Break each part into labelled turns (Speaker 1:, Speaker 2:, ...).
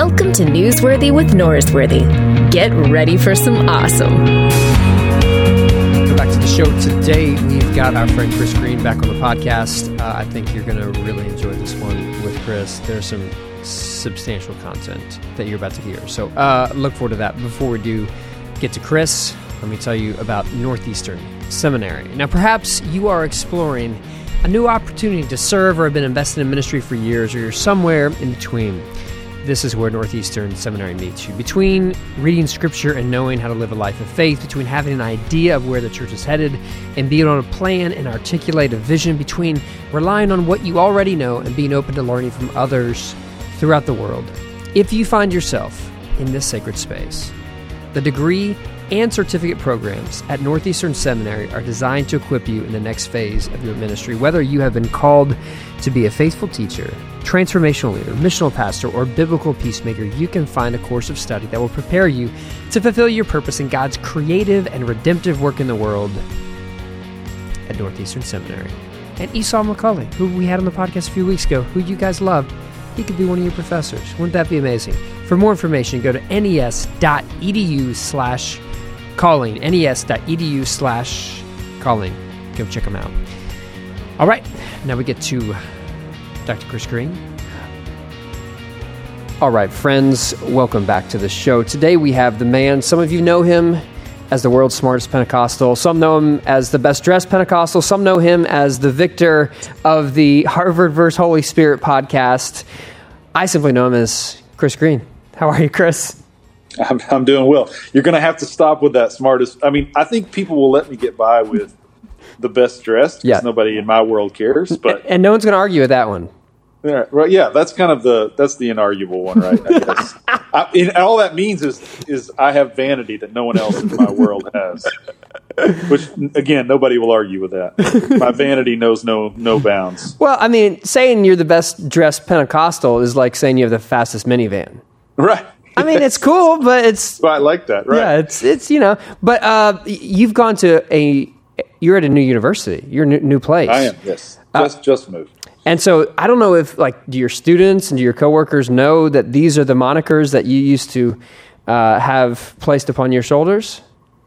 Speaker 1: Welcome to Newsworthy with Norsworthy. Get ready for some awesome.
Speaker 2: Welcome back to the show. Today we've got our friend Chris Green back on the podcast. Uh, I think you're going to really enjoy this one with Chris. There's some substantial content that you're about to hear. So uh, look forward to that. Before we do get to Chris, let me tell you about Northeastern Seminary. Now, perhaps you are exploring a new opportunity to serve or have been invested in ministry for years, or you're somewhere in between. This is where Northeastern Seminary meets you. Between reading scripture and knowing how to live a life of faith, between having an idea of where the church is headed and being on a plan and articulate a vision, between relying on what you already know and being open to learning from others throughout the world. If you find yourself in this sacred space, the degree and certificate programs at Northeastern Seminary are designed to equip you in the next phase of your ministry. Whether you have been called to be a faithful teacher, transformational leader, missional pastor, or biblical peacemaker, you can find a course of study that will prepare you to fulfill your purpose in God's creative and redemptive work in the world at Northeastern Seminary. And Esau McCaulley, who we had on the podcast a few weeks ago, who you guys love, he could be one of your professors. Wouldn't that be amazing? For more information, go to nes.edu slash calling, nes.edu slash calling. Go check them out. All right, now we get to Dr. Chris Green. All right, friends, welcome back to the show. Today we have the man, some of you know him as the world's smartest Pentecostal. Some know him as the best dressed Pentecostal. Some know him as the victor of the Harvard vs. Holy Spirit podcast. I simply know him as Chris Green. How are you, Chris?
Speaker 3: I'm, I'm doing well. You're going to have to stop with that smartest. I mean, I think people will let me get by with the best dressed because
Speaker 2: Yeah.
Speaker 3: nobody in my world cares. But
Speaker 2: And no one's going to argue with that one.
Speaker 3: yeah, right, yeah, that's kind of the that's the inarguable one, right? I guess. I, and all that means is is I have vanity that no one else in my world has. Which again, nobody will argue with that. My vanity knows no no bounds.
Speaker 2: Well, I mean, saying you're the best dressed Pentecostal is like saying you have the fastest minivan.
Speaker 3: Right.
Speaker 2: I mean, it's cool, but it's
Speaker 3: I like that. Right.
Speaker 2: yeah, it's it's you know. But uh, you've gone to a you're at a new university. You're a new, new place.
Speaker 3: I am. Yes.
Speaker 2: Uh,
Speaker 3: Just just moved.
Speaker 2: And so I don't know if like do your students and do your coworkers know that these are the monikers that you used to uh, have placed upon your shoulders.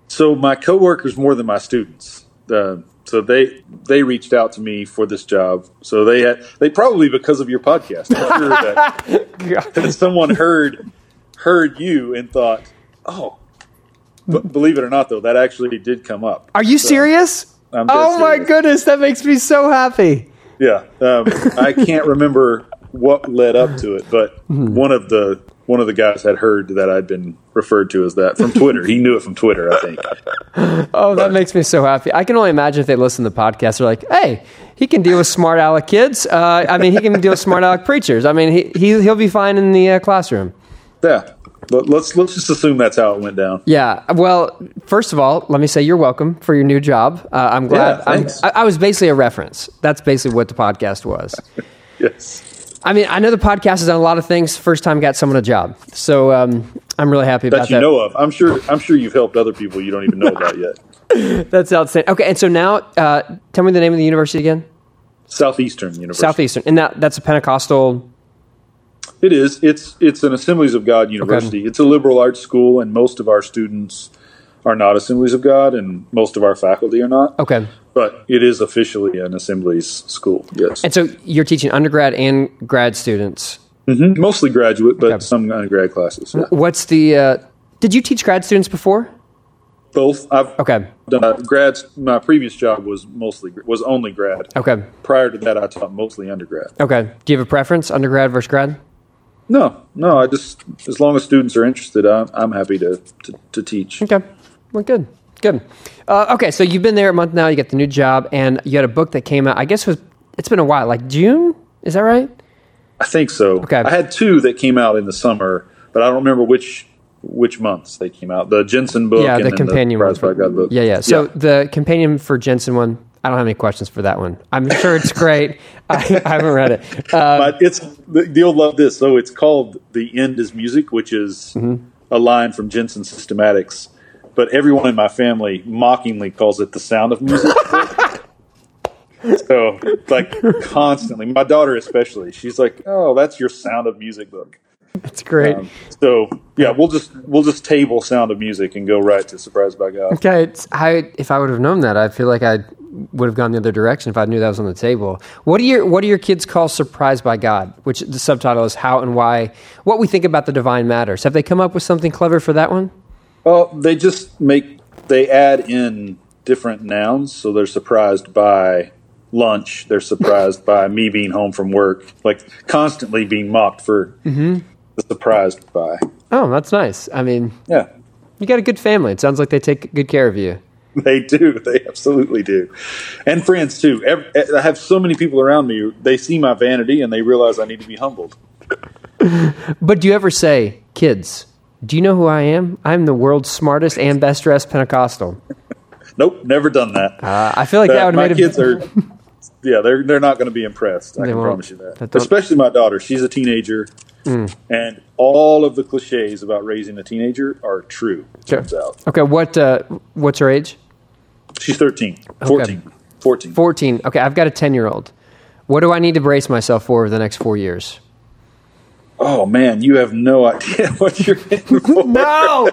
Speaker 3: So my coworkers more than my students. Uh, so they they reached out to me for this job. So they had they probably because of your podcast. I'm sure that, that someone heard heard you and thought, oh. But believe it or not, though, that actually did come up.
Speaker 2: Are you serious?
Speaker 3: I'm dead
Speaker 2: oh my goodness, that makes me so happy.
Speaker 3: Yeah, um, I can't remember what led up to it, but
Speaker 2: Hmm.
Speaker 3: one of the one of the guys had heard that I'd been referred to as that from Twitter. he knew it from Twitter, I think.
Speaker 2: Oh, that makes me so happy. I can only imagine if they listen to the podcast, they're like, "Hey, he can deal with smart aleck kids. Uh, I mean, he can deal with smart aleck preachers. I mean, he, he he'll be fine in the uh, classroom."
Speaker 3: Yeah, Let- let's let's just assume that's how it went down.
Speaker 2: Yeah. Well, first of all, let me say you're welcome for your new job. Uh, I'm glad.
Speaker 3: Yeah,
Speaker 2: I'm,
Speaker 3: thanks.
Speaker 2: I, I was basically a reference. That's basically what the podcast was.
Speaker 3: Yes.
Speaker 2: I mean, I know the podcast has done a lot of things. First time got someone a job, so um, I'm really happy about
Speaker 3: that you
Speaker 2: that.
Speaker 3: know of. I'm sure. I'm sure you've helped other people you don't even know about yet.
Speaker 2: That's outstanding. Okay, and so now, uh, tell me the name of the university again.
Speaker 3: Southeastern University.
Speaker 2: Southeastern, and that that's a Pentecostal.
Speaker 3: It is. It's it's an Assemblies of God university. It's a liberal arts school, and most of our students are not Assemblies of God, and most of our faculty are not.
Speaker 2: Okay,
Speaker 3: But it is officially an Assemblies school. Yes,
Speaker 2: and so you're teaching undergrad and grad students.
Speaker 3: Mhm. mostly graduate, but
Speaker 2: Okay.
Speaker 3: some undergrad classes. Yeah.
Speaker 2: What's the? Uh, did you teach grad students before?
Speaker 3: Both. I've
Speaker 2: Okay,
Speaker 3: done uh, grads. My previous job was mostly was only grad.
Speaker 2: okay,
Speaker 3: Prior to that, I taught mostly undergrad.
Speaker 2: okay. Do you have a preference, undergrad versus grad?
Speaker 3: No, no. I just as long as students are interested, I'm, I'm happy to, to to teach.
Speaker 2: Okay. Well, good. Good. Uh, okay, so you've been there a month now. You got the new job, and you had a book that came out. I guess it was it's been a while, like June. Is that right?
Speaker 3: I think so.
Speaker 2: Okay.
Speaker 3: I had two that came out in the summer, but I don't remember which which months they came out. The Jenson book,
Speaker 2: yeah,
Speaker 3: and
Speaker 2: the companion
Speaker 3: the
Speaker 2: one.
Speaker 3: God book.
Speaker 2: Yeah, yeah. So the companion for Jenson one. I don't have any questions for that one. I'm sure it's great. I, I haven't read it. Uh,
Speaker 3: but it's you'll love this. So it's called "The End Is Music," which is
Speaker 2: Mm-hmm.
Speaker 3: a line from Jenson Systematics. But everyone in my family mockingly calls it "The Sound of Music." so, like constantly, my daughter especially, she's like, "Oh, that's your Sound of Music book."
Speaker 2: That's great. Um,
Speaker 3: so yeah, we'll just we'll just table Sound of Music and go right to Surprised by God.
Speaker 2: Okay, I if I would have known that, I feel like I would have gone the other direction if I knew that was on the table. What do your What do your kids call Surprised by God? Which the subtitle is How and Why. What we think about the divine matters. Have they come up with something clever for that one?
Speaker 3: Well, they just make they add in different nouns, so they're surprised by lunch. They're surprised by me being home from work, like constantly being mocked for mm-hmm. surprised by.
Speaker 2: Oh, that's nice. I mean,
Speaker 3: yeah,
Speaker 2: you got a good family. It sounds like they take good care of you.
Speaker 3: They do. They absolutely do, and friends too. I have so many people around me. They see my vanity and they realize I need to be humbled.
Speaker 2: but do you ever say, kids? Do you know who I am? I'm the world's smartest and best dressed Pentecostal.
Speaker 3: nope, never done that.
Speaker 2: Uh, I feel like that, that would
Speaker 3: my kids are. Yeah, they're they're not going to be impressed. I they can won't. promise you that. Especially my daughter. She's a teenager, mm. and all of the cliches about raising a teenager are true. Turns
Speaker 2: out. Okay, what uh, what's her age?
Speaker 3: She's 13. 14. Okay. 14.
Speaker 2: 14. Okay, I've got a 10 year old. What do I need to brace myself for over the next four years?
Speaker 3: Oh man, you have no idea what you're in for.
Speaker 2: no,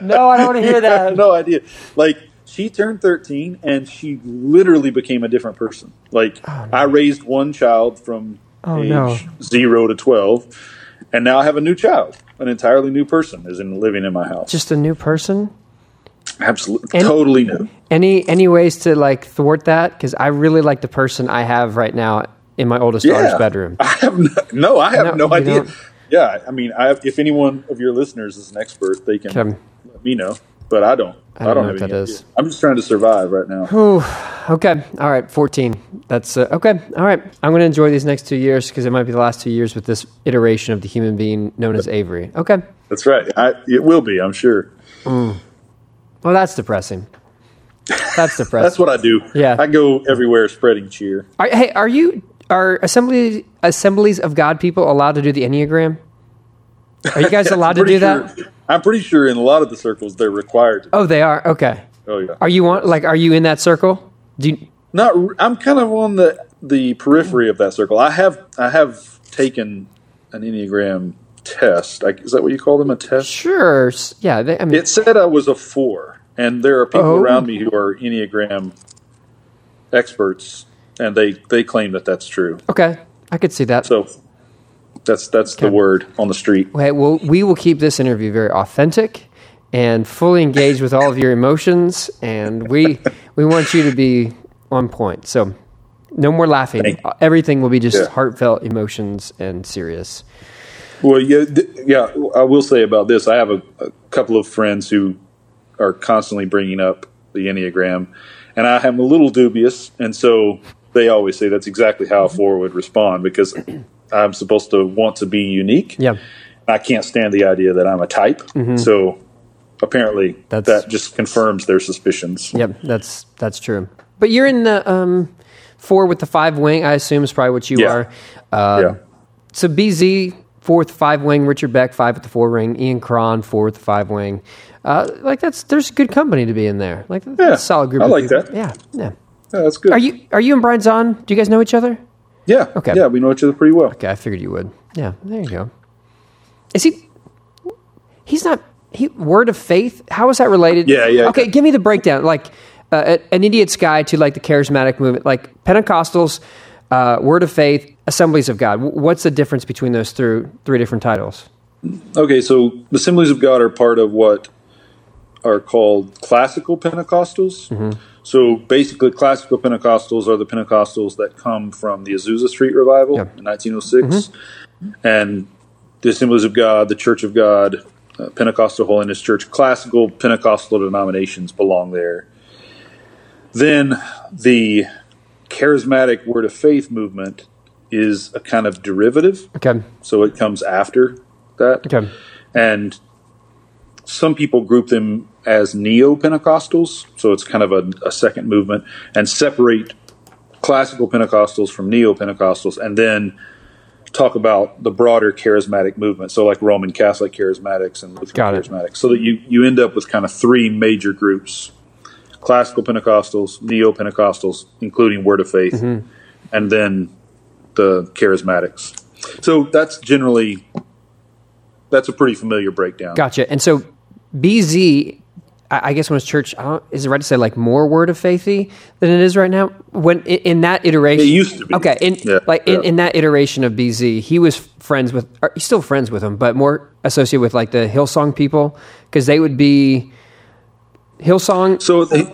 Speaker 2: no, I don't want to hear that.
Speaker 3: no idea. Like she turned 13 and she literally became a different person. Like oh, no. I raised one child from oh, age no. zero to 12, and now I have a new child. An entirely new person is in living in my house.
Speaker 2: Just a new person.
Speaker 3: Absolutely, any, totally new.
Speaker 2: Any any ways to like thwart that? Because I really like the person I have right now in my oldest yeah, daughter's bedroom.
Speaker 3: I have no, no I have no, no idea. Yeah, I mean, I have, if anyone of your listeners is an expert, they can, can let me know. But I don't.
Speaker 2: I don't, I don't know what that idea. is.
Speaker 3: I'm just trying to survive right now.
Speaker 2: Ooh, okay. All right. 14. That's uh, okay. All right. I'm going to enjoy these next two years because it might be the last two years with this iteration of the human being known as Avery. Okay.
Speaker 3: That's right. I, it will be, I'm sure. Mm.
Speaker 2: Well, that's depressing. That's depressing.
Speaker 3: that's what I do.
Speaker 2: Yeah,
Speaker 3: I go everywhere spreading cheer.
Speaker 2: Are, hey, are you are assembly assemblies of God people allowed to do the enneagram? Are you guys allowed to do
Speaker 3: sure,
Speaker 2: that?
Speaker 3: I'm pretty sure in a lot of the circles they're required. to
Speaker 2: Oh, they are. Okay.
Speaker 3: Oh yeah.
Speaker 2: Are you on? Like, are you in that circle? Do you?
Speaker 3: Not. I'm kind of on the the periphery of that circle. I have I have taken an enneagram test. I, is that what you call them? A test?
Speaker 2: Sure. Yeah. They, I mean,
Speaker 3: it said I was a four, and there are people oh. around me who are enneagram experts, and they they claim that that's true.
Speaker 2: Okay, I could see that.
Speaker 3: So that's that's okay. the word on the street.
Speaker 2: Okay, well, we will keep this interview very authentic and fully engaged with all of your emotions, and we we want you to be on point. So. No more laughing. Everything will be just yeah. heartfelt emotions and serious.
Speaker 3: Well, yeah, th- yeah. I will say about this. I have a, a, couple of friends who are constantly bringing up the enneagram, and I am a little dubious, and so they always say that's exactly how a mm-hmm. four would respond because I'm supposed to want to be unique.
Speaker 2: Yeah,
Speaker 3: I can't stand the idea that I'm a type. Mm-hmm. So apparently, that's, that just confirms their suspicions.
Speaker 2: Yep, that's that's true. But you're in the um, four with the five wing. I assume is probably what you
Speaker 3: yeah.
Speaker 2: are.
Speaker 3: Uh, yeah.
Speaker 2: So BZ fourth five wing, Richard Beck five with the four ring, Ian Cron fourth five wing. Uh, like that's there's good company to be in there. Like that's yeah, a solid group.
Speaker 3: I like
Speaker 2: people.
Speaker 3: that.
Speaker 2: Yeah, yeah,
Speaker 3: yeah. That's good.
Speaker 2: Are you are you and Brian Zahnd? Do you guys know each other?
Speaker 3: Yeah.
Speaker 2: Okay.
Speaker 3: Yeah, we know each other pretty well.
Speaker 2: Okay, I figured you would. Yeah, there you go. Is he? He's not. He word of faith. How is that related?
Speaker 3: Yeah, yeah.
Speaker 2: Okay, give me the breakdown. Like uh, an idiot's guide to like the charismatic movement, like Pentecostals uh, Word of Faith, Assemblies of God. What's the difference between those three, three different titles?
Speaker 3: Okay, so Assemblies of God are part of what are called classical Pentecostals. Mm-hmm. So basically, classical Pentecostals are the Pentecostals that come from the Azusa Street revival yeah. in 1906. Mm-hmm. And the Assemblies of God, the Church of God, uh, Pentecostal Holiness Church, classical Pentecostal denominations belong there. Then the charismatic word of faith movement is a kind of derivative.
Speaker 2: Okay.
Speaker 3: So it comes after that.
Speaker 2: Okay.
Speaker 3: And some people group them as neo Pentecostals. So it's kind of a, a second movement and separate classical Pentecostals from neo Pentecostals and then talk about the broader charismatic movement. So like Roman Catholic charismatics and Lutheran charismatics. So that you, you end up with kind of three major groups classical Pentecostals, neo Pentecostals, including Word of Faith, mm-hmm. and then the charismatics. So that's generally that's a pretty familiar breakdown.
Speaker 2: Gotcha. And so BZ, I guess when it's church, I don't, is it right to say like more word of faithy than it is right now? When in, in that iteration,
Speaker 3: It used to be.
Speaker 2: Okay, in
Speaker 3: Yeah,
Speaker 2: like in,
Speaker 3: yeah.
Speaker 2: in that iteration of BZ, he was friends with, or he's still friends with them, but more associated with like the Hillsong people because they would be Hillsong.
Speaker 3: So they,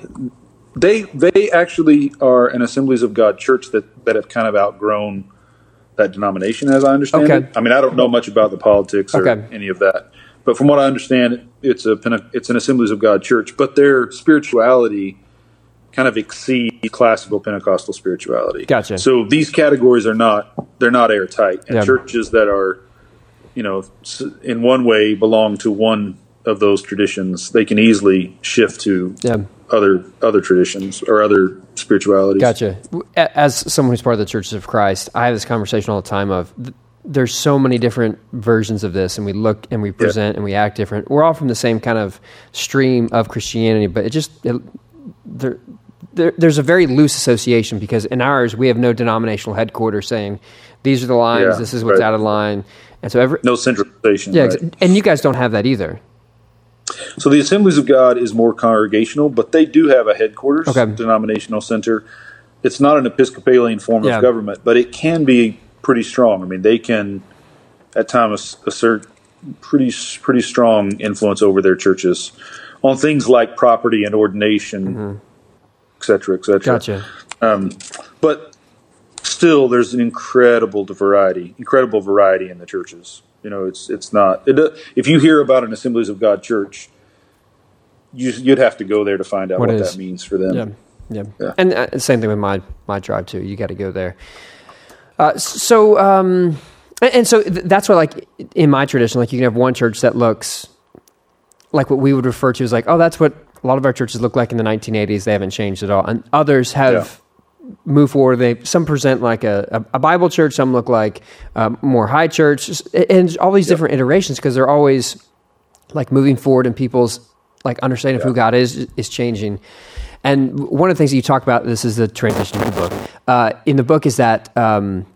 Speaker 3: they they actually are an Assemblies of God church that that have kind of outgrown that denomination, as I understand
Speaker 2: Okay.
Speaker 3: it. I mean, I don't know much about the politics or
Speaker 2: Okay.
Speaker 3: any of that, but from what I understand, it's a it's an Assemblies of God church, but their spirituality kind of exceeds classical Pentecostal spirituality.
Speaker 2: Gotcha.
Speaker 3: So these categories are not they're not airtight, and
Speaker 2: Yeah.
Speaker 3: churches that are you know in one way belong to one of those traditions, they can easily shift to
Speaker 2: Yeah.
Speaker 3: Other other traditions or other spiritualities.
Speaker 2: Gotcha. As someone who's part of the Churches of Christ, I have this conversation all the time of there's so many different versions of this, and we look and we present and we act different. We're all from the same kind of stream of Christianity, but it just it, there, there, there's a very loose association because in ours we have no denominational headquarters saying these are the lines,
Speaker 3: Yeah,
Speaker 2: this is what's
Speaker 3: right.
Speaker 2: out of line, and so every
Speaker 3: No centralization.
Speaker 2: yeah,
Speaker 3: right?
Speaker 2: and you guys don't have that either.
Speaker 3: So the Assemblies of God is more congregational, but they do have a headquarters,
Speaker 2: Okay.
Speaker 3: denominational center. It's not an Episcopalian form
Speaker 2: Yeah.
Speaker 3: of government, but it can be pretty strong. I mean, they can at times assert pretty pretty strong influence over their churches on things like property and ordination, mm-hmm. et cetera, et cetera.
Speaker 2: Gotcha.
Speaker 3: Um, but still there's an incredible variety incredible variety in the churches you know it's it's not it, if you hear about an assemblies of god church you, you'd have to go there to find out
Speaker 2: What
Speaker 3: what, that means for them
Speaker 2: Yeah, yeah,
Speaker 3: Yeah.
Speaker 2: and uh, same thing with my my drive too. You got to go there. Uh, so, um, and, and so th- that's why, like in my tradition, like you can have one church that looks like what we would refer to as like, oh, that's what a lot of our churches look like in the 1980s. They haven't changed at all, and others have. Move forward. They some present like a, a, a Bible church. Some look like um, more high church, and all these different iterations because they're always like moving forward in people's like understanding of who God is is changing. And one of the things that you talk about, this is the transition of the book. Uh, in the book is that um,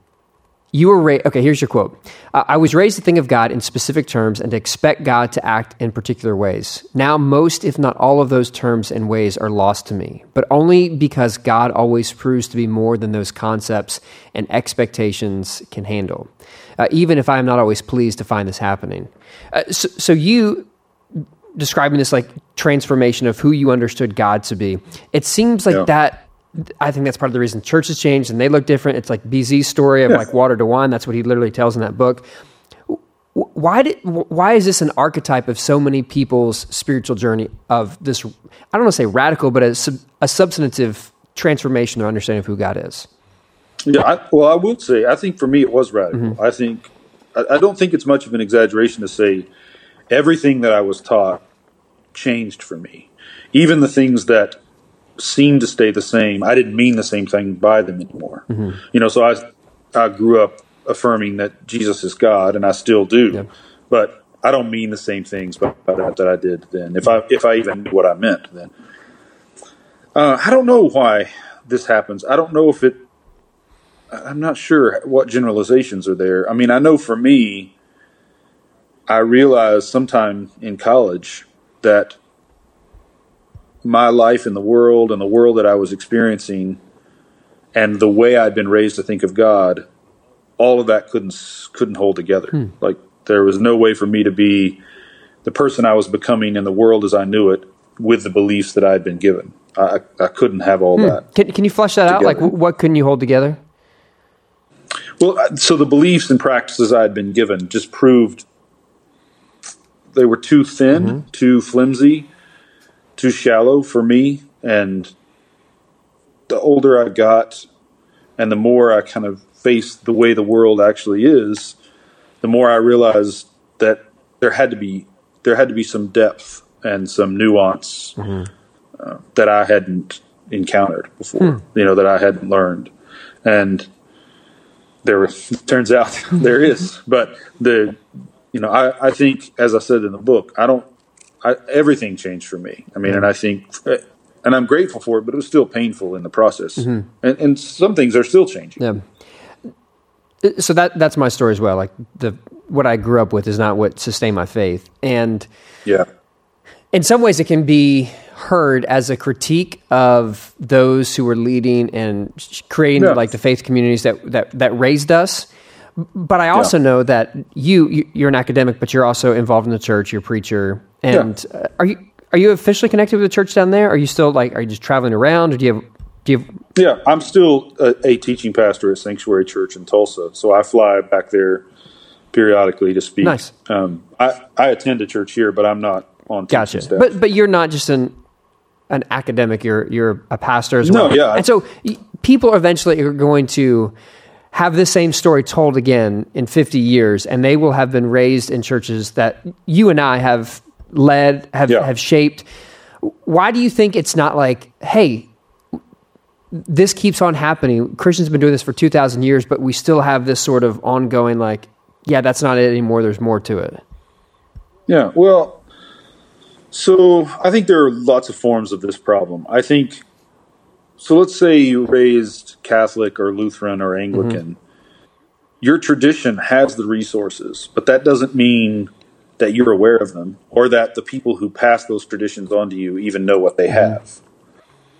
Speaker 2: you were raised. Okay, here's your quote. I was raised to think of God in specific terms and to expect God to act in particular ways. Now, most, if not all, of those terms and ways are lost to me, but only because God always proves to be more than those concepts and expectations can handle. Uh, even if I am not always pleased to find this happening. Uh, so, so you describing this like transformation of who you understood God to be. It seems like
Speaker 3: Yeah.
Speaker 2: that. I think that's part of the reason churches changed and they look different. It's like BZ's story of like water to wine. That's what he literally tells in that book. Why did? Why is this an archetype of so many people's spiritual journey of this? I don't want to say radical, but a, sub, a substantive transformation or understanding of who God is.
Speaker 3: Yeah, I, well, I would say I think for me it was radical.
Speaker 2: Mm-hmm.
Speaker 3: I think I, I don't think it's much of an exaggeration to say everything that I was taught changed for me. Even the things that seemed to stay the same, I didn't mean the same thing by them anymore.
Speaker 2: Mm-hmm.
Speaker 3: You know, so I I grew up affirming that Jesus is God, and I still do,
Speaker 2: Yep.
Speaker 3: but I don't mean the same things by that that I did then. If I if I even knew what I meant then. Uh, I don't know why this happens. I don't know if it I'm not sure what generalizations are there. I mean, I know for me, I realized sometime in college that my life in the world and the world that I was experiencing and the way I'd been raised to think of God, all of that couldn't couldn't hold together. Like there was no way for me to be the person I was becoming in the world as I knew it with the beliefs that I'd been given. I, I couldn't have all that.
Speaker 2: Can, can you flesh that out? Like, what couldn't you hold together?
Speaker 3: Well, uh, so the beliefs and practices I had been given just proved they were too thin, mm-hmm. too flimsy, too shallow for me. And the older I got, and the more I kind of faced the way the world actually is, the more I realized that there had to be there had to be some depth and some nuance mm-hmm. uh, that I hadn't encountered before. Hmm. You know that I hadn't learned, and there turns out there is but the you know I, I think as i said in the book i don't I, everything changed for me i mean and i think and i'm grateful for it but it was still painful in the process mm-hmm. and, and some things are still changing
Speaker 2: Yeah. So that that's my story as well. Like the what I grew up with is not what sustained my faith. And
Speaker 3: yeah,
Speaker 2: in some ways, it can be heard as a critique of those who were leading and creating yeah. like the faith communities that that that raised us. But I also yeah. know that you you're an academic, but you're also involved in the church. You're a preacher, and yeah. uh, are you are you officially connected with the church down there? Are you still like are you just traveling around, or do you have do you?
Speaker 3: Yeah, I'm still a, a, teaching pastor at Sanctuary Church in Tulsa, so I fly back there periodically to speak.
Speaker 2: Nice.
Speaker 3: Um, I I attend a church here, but I'm not on.
Speaker 2: Gotcha.
Speaker 3: Staff.
Speaker 2: But but you're not just an an academic. You're you're a pastor as well.
Speaker 3: No, yeah.
Speaker 2: And so people eventually are going to have the same story told again in 50 years, and they will have been raised in churches that you and I have led, have yeah. have shaped. Why do you think it's not like, hey, this keeps on happening. Christians have been doing this for 2,000 years, but we still have this sort of ongoing, like, yeah, that's not it anymore. There's more to it.
Speaker 3: Yeah. Well, so I think there are lots of forms of this problem. I think, so let's say you raised Catholic or Lutheran or Anglican. Mm-hmm. Your tradition has the resources, but that doesn't mean that you're aware of them or that the people who pass those traditions on to you even know what they mm-hmm. have.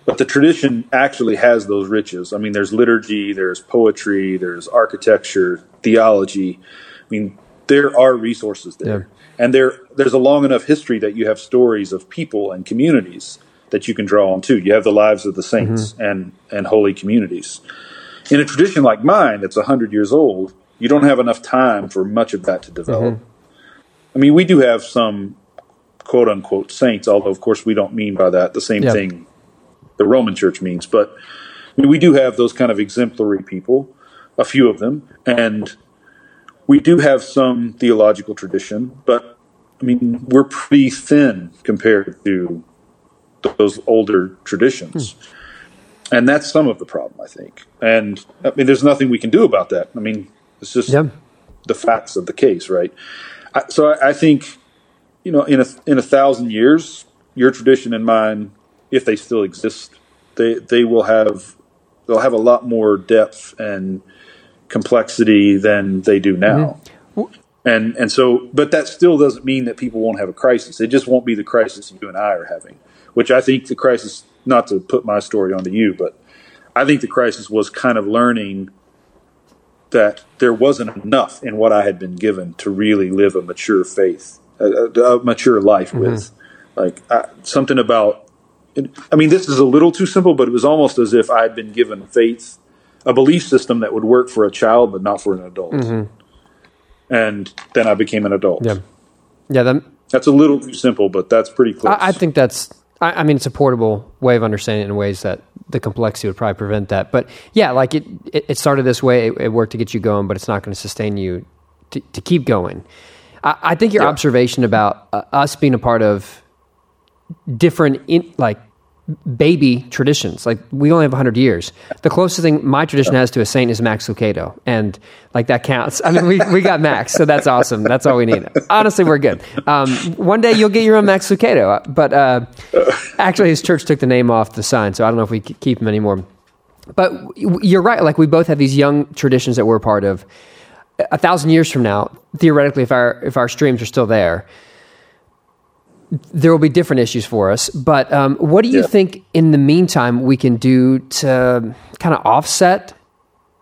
Speaker 3: But the tradition actually has those riches. I mean, there's liturgy, there's poetry, there's architecture, theology. I mean, there are resources there. Yeah. And there there's a long enough history that you have stories of people and communities that you can draw on too. You have the lives of the saints mm-hmm. and, and holy communities. In a tradition like mine that's 100 years old, you don't have enough time for much of that to develop. Mm-hmm. I mean, we do have some quote unquote saints, although, of course, we don't mean by that the same yeah. thing the Roman church means. But I mean, we do have those kind of exemplary people, a few of them, and we do have some theological tradition, but I mean, we're pretty thin compared to those older traditions. Hmm. And that's some of the problem, I think. And I mean, there's nothing we can do about that. I mean, it's just yeah. the facts of the case, right? I, so I, I, think, you know, in a in a thousand years, your tradition and mine if they still exist, they they will have they'll have a lot more depth and complexity than they do now. Mm-hmm. And and so, but that still doesn't mean that people won't have a crisis. It just won't be the crisis you and I are having, which I think the crisis. Not to put my story onto you, but I think the crisis was kind of learning that there wasn't enough in what I had been given to really live a mature faith, a, a, mature life mm-hmm. with. Like I, something about I mean, this is a little too simple, but it was almost as if I had been given faith, a belief system that would work for a child, but not for an adult. Mm-hmm. And then I became an adult.
Speaker 2: Yeah. Yeah. That,
Speaker 3: that's a little too simple, but that's pretty close.
Speaker 2: I, I think that's, I, I, mean, it's a portable way of understanding it in ways that the complexity would probably prevent that. But yeah, like it, it, it started this way, it, it, worked to get you going, but it's not going to sustain you to, to keep going. I, I think your yeah. observation about uh, us being a part of different in, like baby traditions. Like we only have 100 years. The closest thing my tradition has to a saint is Max Lucado. And like that counts. I mean, we, we got Max, so that's awesome. That's all we need. Honestly, we're good. Um, one day you'll get your own Max Lucado. But uh, actually, his church took the name off the sign, so I don't know if we keep him anymore. But you're right. Like we both have these young traditions that we're part of. A thousand years from now, theoretically, if our if our streams are still there, there will be different issues for us. But um, what do you yeah. think in the meantime we can do to kind of offset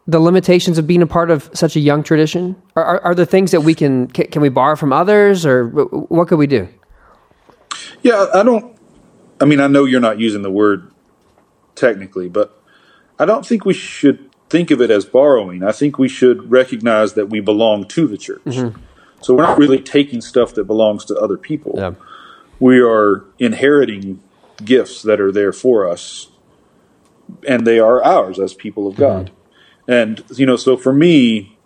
Speaker 2: the limitations of being a part of such a young tradition? Are, are, are there things that we can, can, can we borrow from others, or what could we do?
Speaker 3: Yeah, I don't. I mean, I know you're not using the word technically, but I don't think we should think of it as borrowing. I think we should recognize that we belong to the church. Mm-hmm. So we're not really taking stuff that belongs to other people. Yeah we are inheriting gifts that are there for us, and they are ours as people of God. Mm-hmm. And you know, so for me,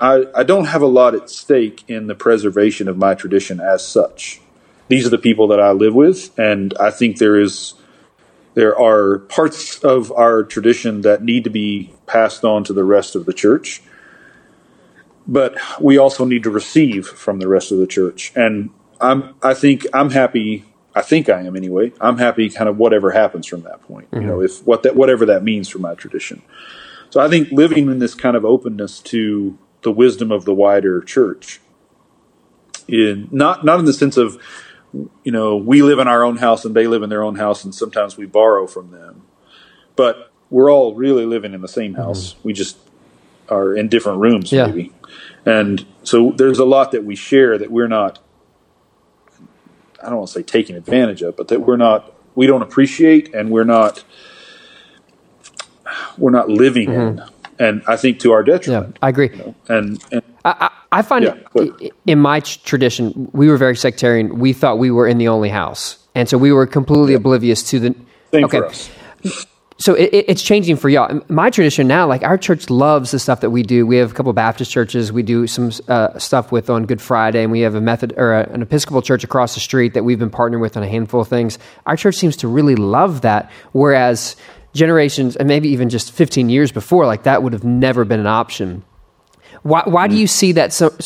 Speaker 3: I, I don't have a lot at stake in the preservation of my tradition as such. These are the people that I live with, and I think there is there are parts of our tradition that need to be passed on to the rest of the church. But we also need to receive from the rest of the church. And I'm I think I'm happy. I think I am anyway. I'm happy, kind of whatever happens from that point. Mm-hmm. You know, if what that whatever that means for my tradition. So I think living in this kind of openness to the wisdom of the wider church. In not not in the sense of you know we live in our own house and they live in their own house and sometimes we borrow from them, but we're all really living in the same house. Mm-hmm. We just are in different rooms yeah. maybe, and so there's a lot that we share that we're not. I don't want to say taking advantage of, but that we're not we don't appreciate and we're not we're not living mm-hmm. in and I think to our detriment.
Speaker 2: Yeah, I agree.
Speaker 3: You know? And, and
Speaker 2: I, I, find yeah, it, in my tradition, we were very sectarian. We thought we were in the only house, and so we were completely yeah. oblivious to the.
Speaker 3: Same okay.
Speaker 2: So it, it's changing for y'all. My tradition now, like our church loves the stuff that we do. We have a couple Baptist churches. We do some uh, stuff with on Good Friday, and we have a method or a, an Episcopal church across the street that we've been partnering with on a handful of things. Our church seems to really love that, whereas generations and maybe even just 15 years before, like that would have never been an option. Why, why do you see that so,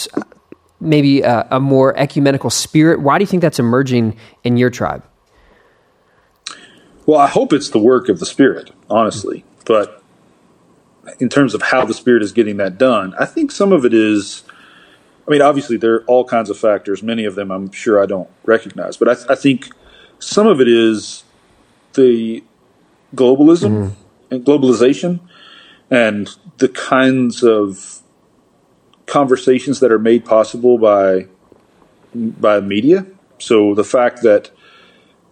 Speaker 2: maybe a, a more ecumenical spirit? Why do you think that's emerging in your tribe?
Speaker 3: Well, I hope it's the work of the Spirit, honestly. But in terms of how the Spirit is getting that done, I think some of it is. I mean, obviously, there are all kinds of factors. Many of them I'm sure I don't recognize. But I, I think some of it is the globalism mm. and globalization and the kinds of conversations that are made possible by by media. So the fact that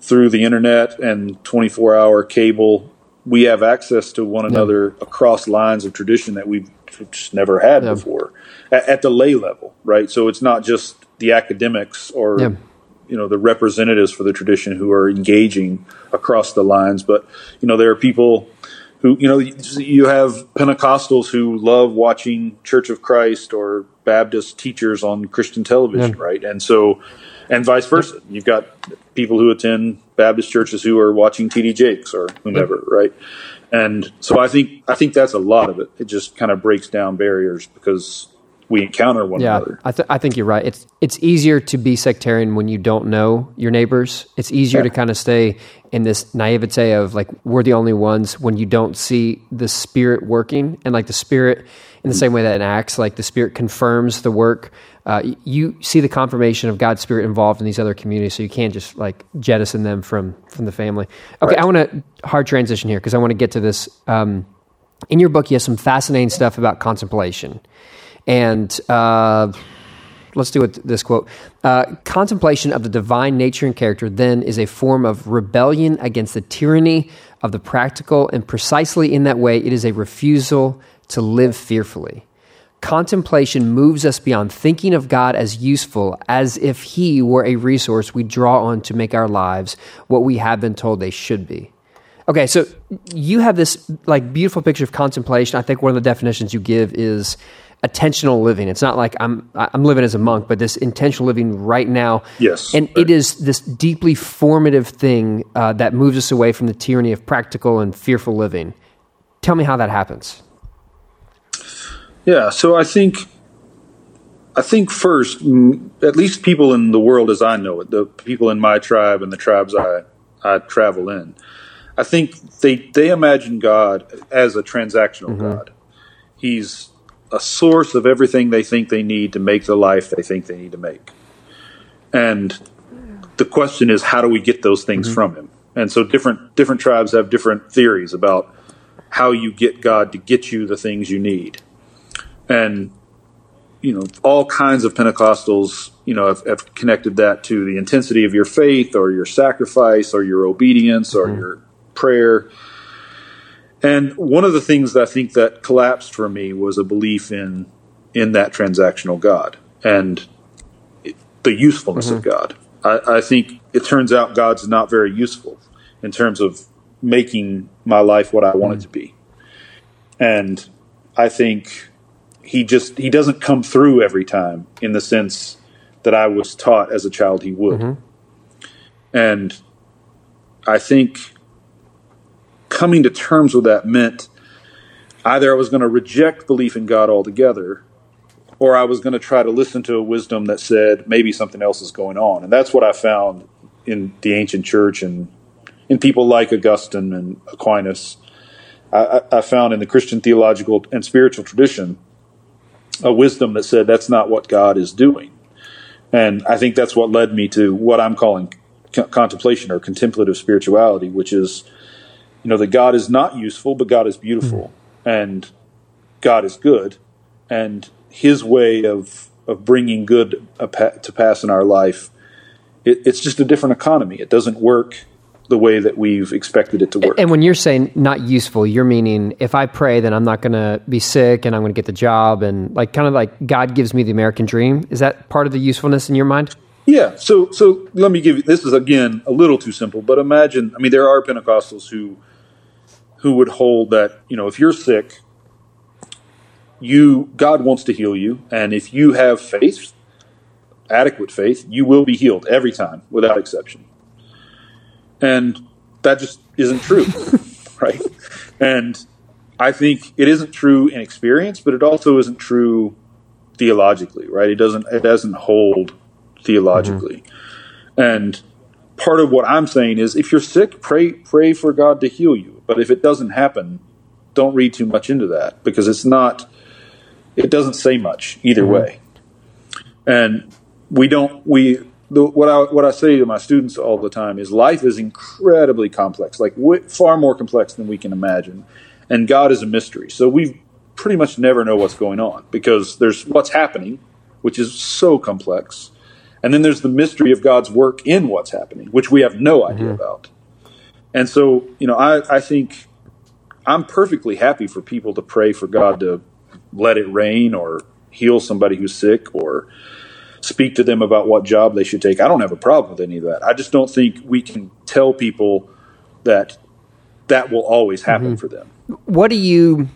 Speaker 3: through the internet and 24 hour cable, we have access to one another across lines of tradition that we've just never had before at, at, the lay level, right? So it's not just the academics or you know the representatives for the tradition who are engaging across the lines but you know there are people who you know you have pentecostals who love watching church of christ or baptist teachers on christian television yeah. right and so and vice versa you've got people who attend baptist churches who are watching td jakes or whomever right and so i think i think that's a lot of it it just kind of breaks down barriers because we encounter one yeah, another.
Speaker 2: I, th- I think you're right. It's it's easier to be sectarian when you don't know your neighbors. It's easier yeah. to kind of stay in this naivete of like we're the only ones when you don't see the spirit working and like the spirit in the same way that it acts like the spirit confirms the work. Uh, you see the confirmation of God's spirit involved in these other communities, so you can't just like jettison them from from the family. Okay, right. I want to hard transition here because I want to get to this. Um, in your book, you have some fascinating stuff about contemplation. And uh, let's do it, this quote uh, Contemplation of the divine nature and character then is a form of rebellion against the tyranny of the practical, and precisely in that way, it is a refusal to live fearfully. Contemplation moves us beyond thinking of God as useful, as if He were a resource we draw on to make our lives what we have been told they should be. Okay, so you have this like beautiful picture of contemplation. I think one of the definitions you give is attentional living. It's not like I'm I'm living as a monk, but this intentional living right now.
Speaker 3: Yes,
Speaker 2: and right. it is this deeply formative thing uh, that moves us away from the tyranny of practical and fearful living. Tell me how that happens.
Speaker 3: Yeah, so I think I think first, at least people in the world as I know it, the people in my tribe and the tribes I I travel in, I think they they imagine God as a transactional mm-hmm. God. He's a source of everything they think they need to make the life they think they need to make. And the question is, how do we get those things mm-hmm. from him? And so different different tribes have different theories about how you get God to get you the things you need. And you know, all kinds of Pentecostals, you know, have, have connected that to the intensity of your faith or your sacrifice or your obedience or mm-hmm. your prayer and one of the things that I think that collapsed for me was a belief in in that transactional God and the usefulness mm-hmm. of God. I, I, think it turns out God's not very useful in terms of making my life what I want mm-hmm. it to be. And I think he just he doesn't come through every time in the sense that I was taught as a child he would. Mm-hmm. And I think coming to terms with that meant either I was going to reject belief in God altogether, or I was going to try to listen to a wisdom that said maybe something else is going on. And that's what I found in the ancient church and in people like Augustine and Aquinas. I, I found in the Christian theological and spiritual tradition a wisdom that said that's not what God is doing. And I think that's what led me to what I'm calling contemplation or contemplative spirituality, which is, you know, that God is not useful, but God is beautiful, mm-hmm. and God is good, and His way of of bringing good to pass in our life, it, it's just a different economy. It doesn't work the way that we've expected it to work.
Speaker 2: And when you're saying not useful, you're meaning if I pray, then I'm not going to be sick and I'm going to get the job, and like kind of like God gives me the American dream. Is that part of the usefulness in your mind?
Speaker 3: Yeah. So so let me give you this is again a little too simple, but imagine I mean there are Pentecostals who who would hold that, you know, if you're sick, you God wants to heal you, and if you have faith, adequate faith, you will be healed every time without exception. And that just isn't true, right? And I think it isn't true in experience, but it also isn't true theologically, right? It doesn't it doesn't hold theologically. Mm-hmm. And part of what I'm saying is if you're sick, pray pray for God to heal you. But if it doesn't happen, don't read too much into that because it's not it doesn't say much either mm-hmm. way. And we don't we the, what I what I say to my students all the time is life is incredibly complex, like w- far more complex than we can imagine, and God is a mystery. So we pretty much never know what's going on because there's what's happening, which is so complex, and then there's the mystery of God's work in what's happening, which we have no idea mm-hmm. about. And so, you know, I, I think I'm perfectly happy for people to pray for God to let it rain or heal somebody who's sick or speak to them about what job they should take. I don't have a problem with any of that. I just don't think we can tell people that that will always happen mm-hmm. for them.
Speaker 2: What do you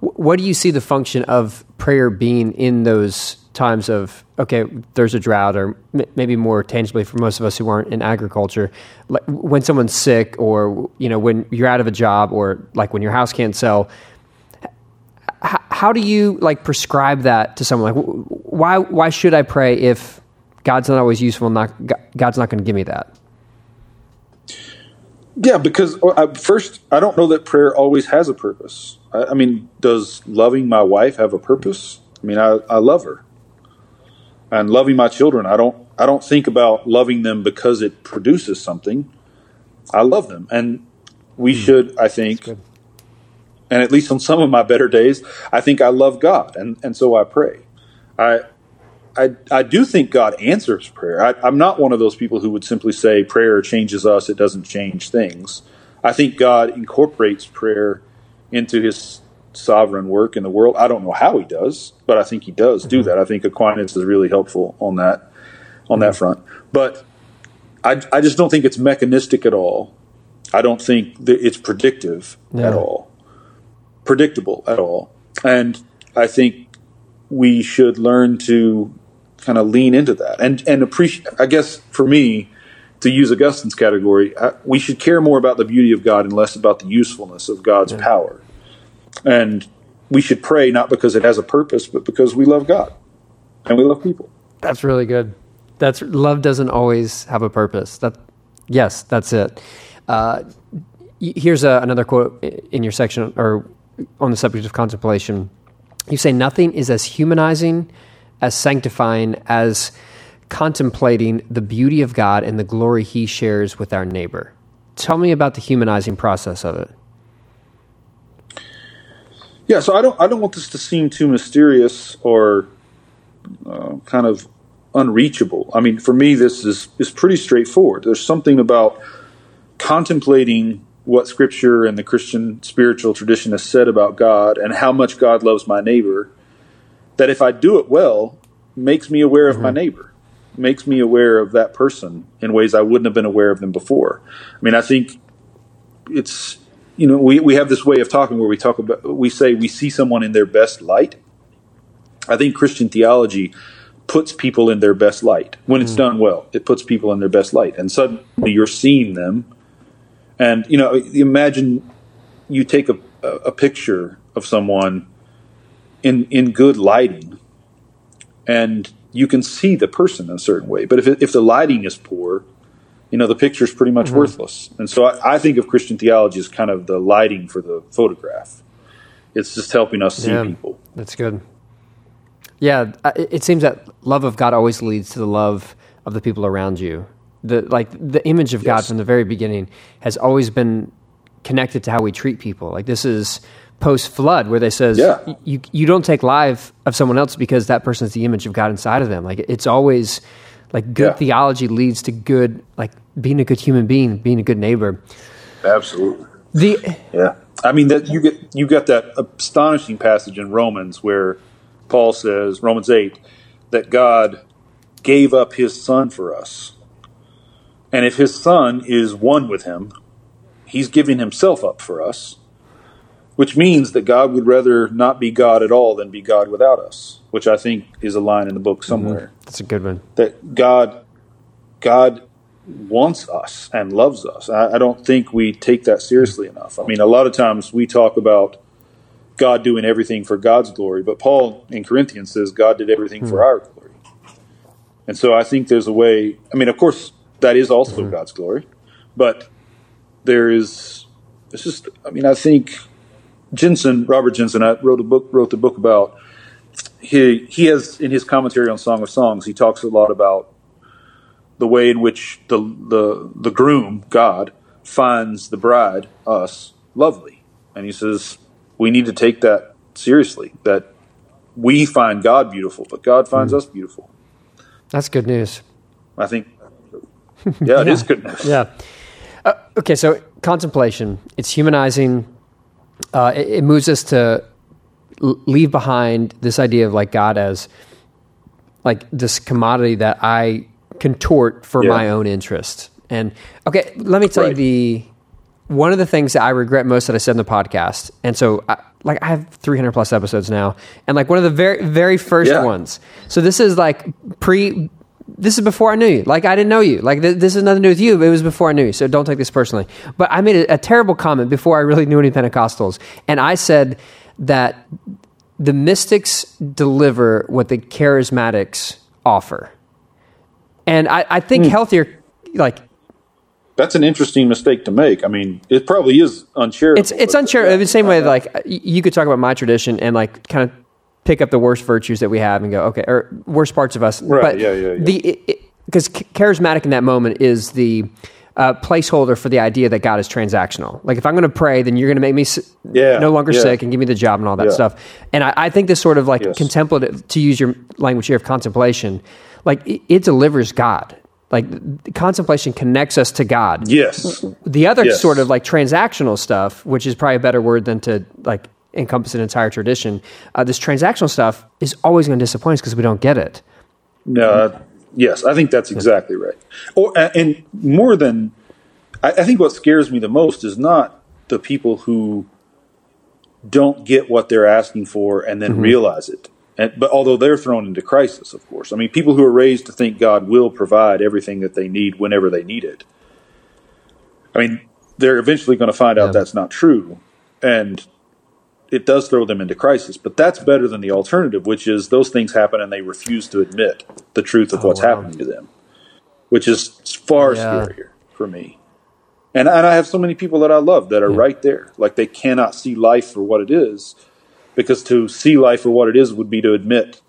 Speaker 2: what do you see the function of prayer being in those times of okay, there's a drought, or m- maybe more tangibly for most of us who aren't in agriculture, like when someone's sick, or you know when you're out of a job, or like when your house can't sell how do you like prescribe that to someone? Like, why why should I pray if God's not always useful? Not God's not going to give me that.
Speaker 3: Yeah, because first, I don't know that prayer always has a purpose. I, I mean, does loving my wife have a purpose? I mean, I, I love her, and loving my children. I don't I don't think about loving them because it produces something. I love them, and we mm, should, I think, and at least on some of my better days, I think I love God, and, and so I pray. I, I, I do think God answers prayer. I, I'm not one of those people who would simply say prayer changes us, it doesn't change things. I think God incorporates prayer into his sovereign work in the world. I don't know how he does, but I think he does do mm-hmm. that. I think Aquinas is really helpful on that on that front. But I, I just don't think it's mechanistic at all. I don't think it's predictive at all predictable at all. And I think we should learn to kind of lean into that and and appreciate. I guess for me, to use Augustine's category, I, we should care more about the beauty of God and less about the usefulness of God's yeah. power. And we should pray not because it has a purpose, but because we love God and we love people.
Speaker 2: That's really good. That's love doesn't always have a purpose. That yes, that's it. Uh, here's a, another quote in your section or on the subject of contemplation, you say nothing is as humanizing, as sanctifying as contemplating the beauty of God and the glory He shares with our neighbor. Tell me about the humanizing process of it.
Speaker 3: Yeah, so I don't I don't want this to seem too mysterious or uh, kind of unreachable. I mean, for me, this is is pretty straightforward. There's something about contemplating what Scripture and the Christian spiritual tradition has said about God and how much God loves my neighbor, that if I do it well, makes me aware of mm-hmm. my neighbor, makes me aware of that person in ways I wouldn't have been aware of them before. I mean, I think it's you know we, we have this way of talking where we talk about we say we see someone in their best light. I think Christian theology puts people in their best light when it's mm. done well. It puts people in their best light, and suddenly you're seeing them and you know, imagine you take a, a picture of someone in in good lighting, and you can see the person in a certain way. But if it, if the lighting is poor, you know, the picture is pretty much mm-hmm. worthless. And so I, I, think of Christian theology as kind of the lighting for the photograph. It's just helping us see yeah, people.
Speaker 2: That's good. Yeah, it seems that love of God always leads to the love of the people around you. The like the image of yes. God from the very beginning has always been connected to how we treat people. Like this is post flood where they says yeah. you you don't take life of someone else because that person is the image of God inside of them. Like it's always like good yeah. theology leads to good like being a good human being, being a good neighbor.
Speaker 3: Absolutely.
Speaker 2: The
Speaker 3: yeah. I mean that you get you got that astonishing passage in Romans where Paul says, Romans 8, that God gave up his son for us. And if his son is one with him, he's giving himself up for us, which means that God would rather not be God at all than be God without us, which I think is a line in the book somewhere.
Speaker 2: Mm-hmm. That's a good one.
Speaker 3: That God God wants us and loves us. I, I don't think we take that seriously enough. I mean, a lot of times we talk about God doing everything for God's glory. But Paul in Corinthians says God did everything mm-hmm. for our glory. And so I think there's a way, I mean, of course, that is also mm-hmm. God's glory, but there is, it's just, I mean, I think Jentezen, Robert Jenson, I wrote a book, wrote the book about, he, he has in his commentary on Song of Songs, he talks a lot about the way in which the, the, the groom, God, finds the bride, us, lovely. And he says, we need to take that seriously. That we find God beautiful, but God finds mm. us beautiful.
Speaker 2: That's good news.
Speaker 3: I think. Yeah, it yeah. is good news.
Speaker 2: Yeah. Uh, okay, so contemplation. It's humanizing. Uh, it, it, moves us to leave behind this idea of like God as like this commodity that I contort for yeah. my own interest. And okay, let me tell right. you the one of the things that I regret most that I said in the podcast, and so I, like I have 300 plus episodes now, and like one of the very very first yeah. ones. So this is like pre. This is before I knew you. Like I didn't know you. Like th- this is nothing to do with you. But it was before I knew you. So don't take this personally. But I made a, a terrible comment before I really knew any Pentecostals, and I said that the mystics deliver what the charismatics offer, and I, I think mm. healthier like
Speaker 3: that's an interesting mistake to make. I mean, it probably is uncharitable.
Speaker 2: It's it's uncharitable. Yeah. The same way, like you could talk about my tradition and like kind of pick up the worst virtues that we have and go, okay, or worst parts of us.
Speaker 3: Right. But yeah. Yeah. yeah.
Speaker 2: The because charismatic in that moment is the uh, placeholder for the idea that God is transactional. Like if I'm going to pray, then you're going to make me yeah, no longer yeah. sick and give me the job and all that yeah. stuff. And I, I, think this sort of like yes. contemplative, to use your language here of contemplation, like it, it delivers God. Like contemplation connects us to God.
Speaker 3: Yes.
Speaker 2: The other
Speaker 3: yes.
Speaker 2: sort of like transactional stuff, which is probably a better word than to like encompass an entire tradition. Uh, this transactional stuff is always going to disappoint us because we don't get it.
Speaker 3: No. yes, I think that's exactly right. Or and more than, I, I think what scares me the most is not the people who don't get what they're asking for and then mm-hmm. realize it. And, but although they're thrown into crisis, of course. I mean, people who are raised to think God will provide everything that they need whenever they need it. I mean, they're eventually going to find out yeah. that's not true. And it does throw them into crisis. But that's better than the alternative, which is those things happen and they refuse to admit the truth of oh, what's wow. happening to them, which is far yeah. scarier for me. And, and I have so many people that I love that are yeah. right there. Like they cannot see life for what it is because to see life for what it is would be to admit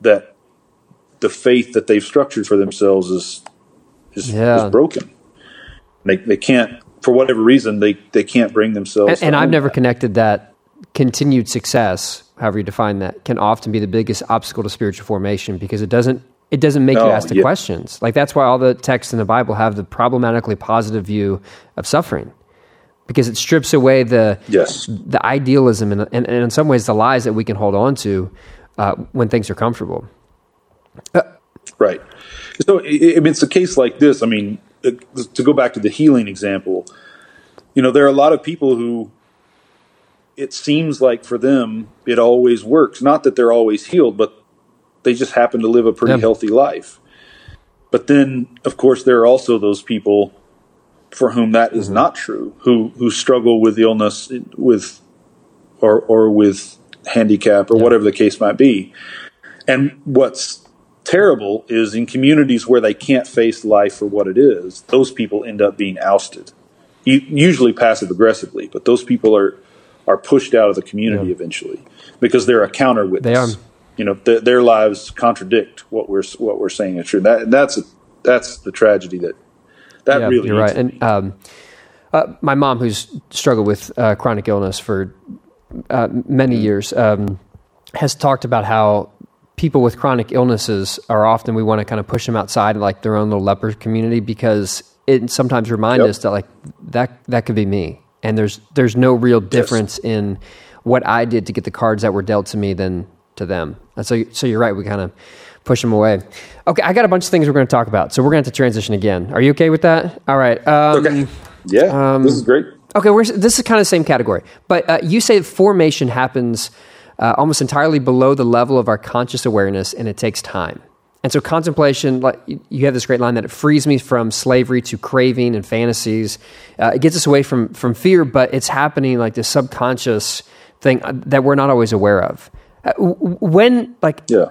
Speaker 3: that the faith that they've structured for themselves is is, yeah. is broken. They they can't for whatever reason they they can't bring themselves.
Speaker 2: And, and I've never that. connected that continued success, however you define that, can often be the biggest obstacle to spiritual formation because it doesn't it doesn't make no, you ask the yeah. questions. Like that's why all the texts in the Bible have the problematically positive view of suffering because it strips away the
Speaker 3: yes.
Speaker 2: the idealism and, and, and, in some ways the lies that we can hold on to uh, when things are comfortable.
Speaker 3: Uh, right. So I mean, it's a case like this. I mean, uh, to go back to the healing example, you know, there are a lot of people who it seems like for them it always works. Not that they're always healed, but they just happen to live a pretty healthy life. But then, of course, there are also those people for whom that is mm-hmm. not true, who who struggle with illness, with or or with handicap or yeah. whatever the case might be. And what's terrible is in communities where they can't face life for what it is, those people end up being ousted, usually passive aggressively. But those people are are pushed out of the community yeah. eventually because they're a counter witness.
Speaker 2: They are.
Speaker 3: you know th- their lives contradict what we're what we're saying is true. That that's that's the tragedy that that
Speaker 2: yeah,
Speaker 3: really.
Speaker 2: You're right, and um, uh, my mom, who's struggled with uh, chronic illness for uh, many mm-hmm. years, um, has talked about how people with chronic illnesses are often we want to kind of push them outside like their own little leper community because it sometimes reminds yep. us that like that that could be me and there's there's no real difference yes. in what I did to get the cards that were dealt to me than to them. And so so you're right we kind of push them away. Okay, I got a bunch of things we're going to talk about. So we're going to have to transition again. Are you okay with that? All right. Um,
Speaker 3: okay. Yeah. Um, this is great.
Speaker 2: Okay, this is kind of the same category. But uh, you say formation happens uh, almost entirely below the level of our conscious awareness, and it takes time. And so, contemplation, like you have this great line that it frees me from slavery to craving and fantasies. Uh, it gets us away from from fear, but it's happening like this subconscious thing uh, that we're not always aware of. Uh, when, like,
Speaker 3: yeah.